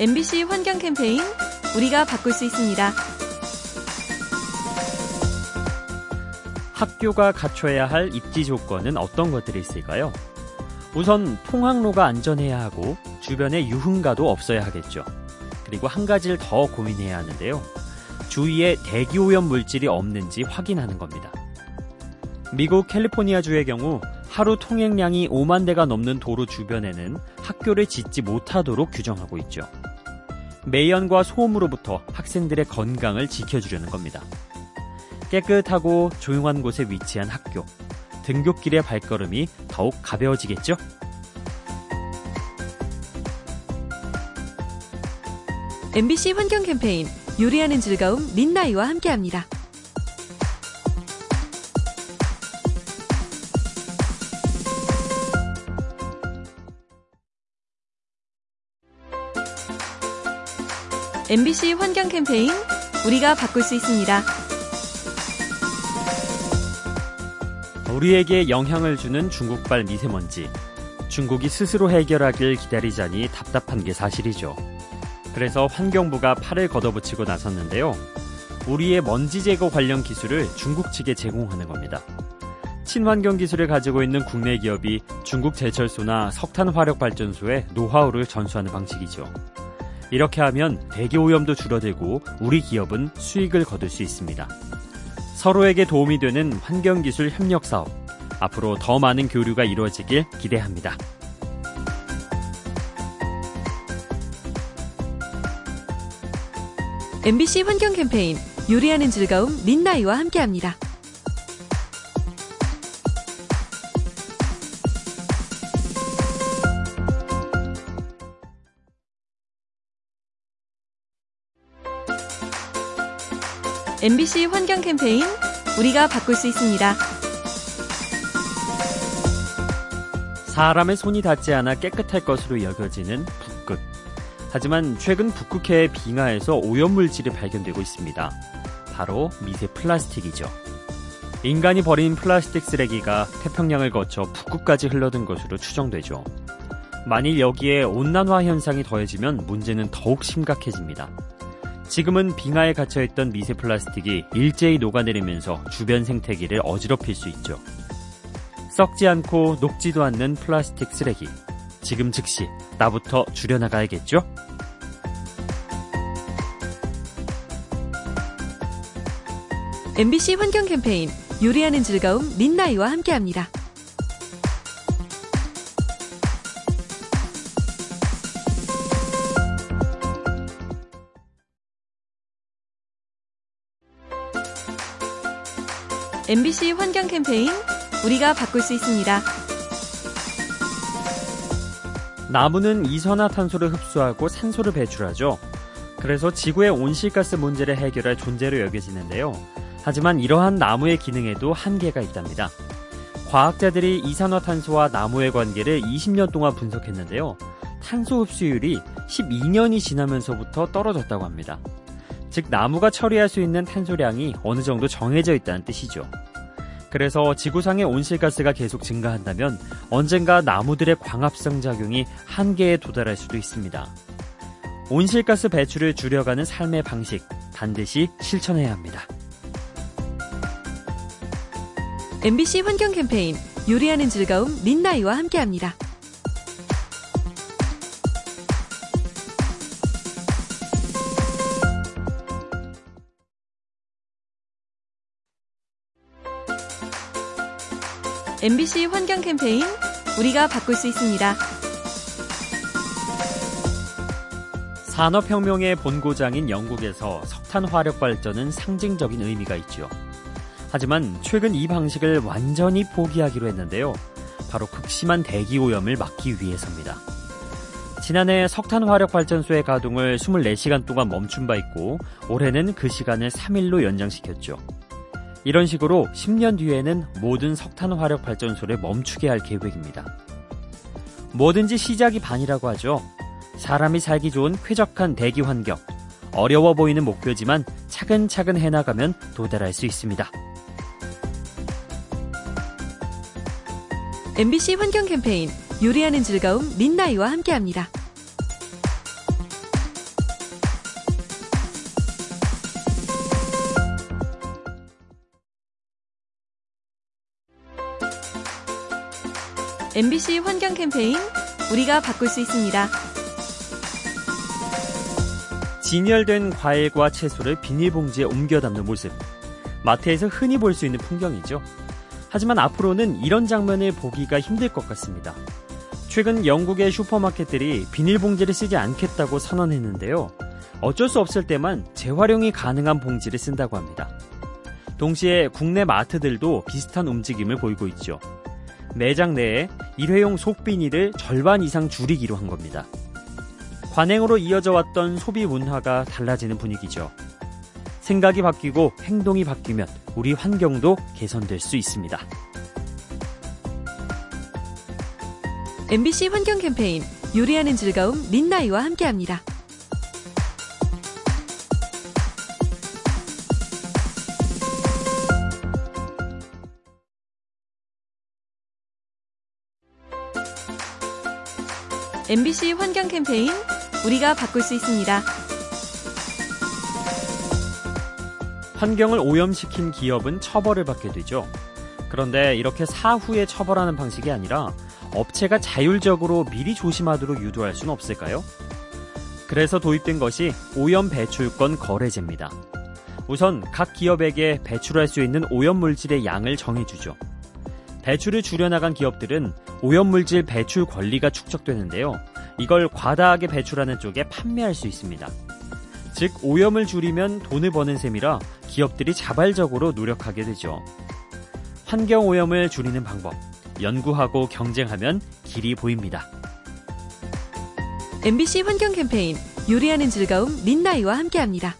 MBC 환경 캠페인 우리가 바꿀 수 있습니다. 학교가 갖춰야 할 입지 조건은 어떤 것들이 있을까요? 우선 통학로가 안전해야 하고 주변에 유흥가도 없어야 하겠죠. 그리고 한 가지를 더 고민해야 하는데요. 주위에 대기 오염 물질이 없는지 확인하는 겁니다. 미국 캘리포니아주의 경우 하루 통행량이 5만 대가 넘는 도로 주변에는 학교를 짓지 못하도록 규정하고 있죠. 매연과 소음으로부터 학생들의 건강을 지켜주려는 겁니다. 깨끗하고 조용한 곳에 위치한 학교. 등굣길의 발걸음이 더욱 가벼워지겠죠? MBC 환경 캠페인 요리하는 즐거움 민나이와 함께합니다. MBC 환경 캠페인 우리가 바꿀 수 있습니다. 우리에게 영향을 주는 중국발 미세먼지. 중국이 스스로 해결하길 기다리자니 답답한 게 사실이죠. 그래서 환경부가 팔을 걷어붙이고 나섰는데요. 우리의 먼지 제거 관련 기술을 중국 측에 제공하는 겁니다. 친환경 기술을 가지고 있는 국내 기업이 중국 제철소나 석탄 화력 발전소에 노하우를 전수하는 방식이죠. 이렇게 하면 대기 오염도 줄어들고 우리 기업은 수익을 거둘 수 있습니다. 서로에게 도움이 되는 환경기술 협력 사업. 앞으로 더 많은 교류가 이루어지길 기대합니다. MBC 환경 캠페인 요리하는 즐거움 민나이와 함께합니다. MBC 환경 캠페인 우리가 바꿀 수 있습니다. 사람의 손이 닿지 않아 깨끗할 것으로 여겨지는 북극. 하지만 최근 북극해의 빙하에서 오염물질이 발견되고 있습니다. 바로 미세 플라스틱이죠. 인간이 버린 플라스틱 쓰레기가 태평양을 거쳐 북극까지 흘러든 것으로 추정되죠. 만일 여기에 온난화 현상이 더해지면 문제는 더욱 심각해집니다. 지금은 빙하에 갇혀있던 미세 플라스틱이 일제히 녹아내리면서 주변 생태계를 어지럽힐 수 있죠. 썩지 않고 녹지도 않는 플라스틱 쓰레기. 지금 즉시 나부터 줄여나가야겠죠? MBC 환경 캠페인 요리하는 즐거움 민나이와 함께합니다. MBC 환경 캠페인 우리가 바꿀 수 있습니다. 나무는 이산화탄소를 흡수하고 산소를 배출하죠. 그래서 지구의 온실가스 문제를 해결할 존재로 여겨지는데요. 하지만 이러한 나무의 기능에도 한계가 있답니다. 과학자들이 이산화탄소와 나무의 관계를 20년 동안 분석했는데요. 탄소 흡수율이 12년이 지나면서부터 떨어졌다고 합니다. 즉 나무가 처리할 수 있는 탄소량이 어느 정도 정해져 있다는 뜻이죠. 그래서 지구상의 온실가스가 계속 증가한다면 언젠가 나무들의 광합성 작용이 한계에 도달할 수도 있습니다. 온실가스 배출을 줄여가는 삶의 방식 반드시 실천해야 합니다. MBC 환경 캠페인 요리하는 즐거움 민나이와 함께합니다. MBC 환경 캠페인 우리가 바꿀 수 있습니다. 산업혁명의 본고장인 영국에서 석탄 화력 발전은 상징적인 의미가 있죠. 하지만 최근 이 방식을 완전히 포기하기로 했는데요. 바로 극심한 대기 오염을 막기 위해서입니다. 지난해 석탄 화력 발전소의 가동을 24시간 동안 멈춘 바 있고 올해는 그 시간을 3일로 연장시켰죠. 이런 식으로 10년 뒤에는 모든 석탄 화력 발전소를 멈추게 할 계획입니다. 뭐든지 시작이 반이라고 하죠. 사람이 살기 좋은 쾌적한 대기 환경. 어려워 보이는 목표지만 차근차근 해나가면 도달할 수 있습니다. MBC 환경 캠페인 요리하는 즐거움 민나이와 함께합니다. MBC 환경 캠페인 우리가 바꿀 수 있습니다. 진열된 과일과 채소를 비닐봉지에 옮겨 담는 모습. 마트에서 흔히 볼 수 있는 풍경이죠. 하지만 앞으로는 이런 장면을 보기가 힘들 것 같습니다. 최근 영국의 슈퍼마켓들이 비닐봉지를 쓰지 않겠다고 선언했는데요. 어쩔 수 없을 때만 재활용이 가능한 봉지를 쓴다고 합니다. 동시에 국내 마트들도 비슷한 움직임을 보이고 있죠. 매장 내에 일회용 속비닐을 절반 이상 줄이기로 한 겁니다. 관행으로 이어져 왔던 소비 문화가 달라지는 분위기죠. 생각이 바뀌고 행동이 바뀌면 우리 환경도 개선될 수 있습니다. MBC 환경 캠페인 요리하는 즐거움 민나이와 함께합니다. MBC 환경 캠페인 우리가 바꿀 수 있습니다. 환경을 오염시킨 기업은 처벌을 받게 되죠. 그런데 이렇게 사후에 처벌하는 방식이 아니라 업체가 자율적으로 미리 조심하도록 유도할 수는 없을까요? 그래서 도입된 것이 오염 배출권 거래제입니다. 우선 각 기업에게 배출할 수 있는 오염 물질의 양을 정해주죠. 배출을 줄여나간 기업들은 오염물질 배출 권리가 축적되는데요. 이걸 과다하게 배출하는 쪽에 판매할 수 있습니다. 즉, 오염을 줄이면 돈을 버는 셈이라 기업들이 자발적으로 노력하게 되죠. 환경 오염을 줄이는 방법, 연구하고 경쟁하면 길이 보입니다. MBC 환경 캠페인 요리하는 즐거움 민나이와 함께합니다.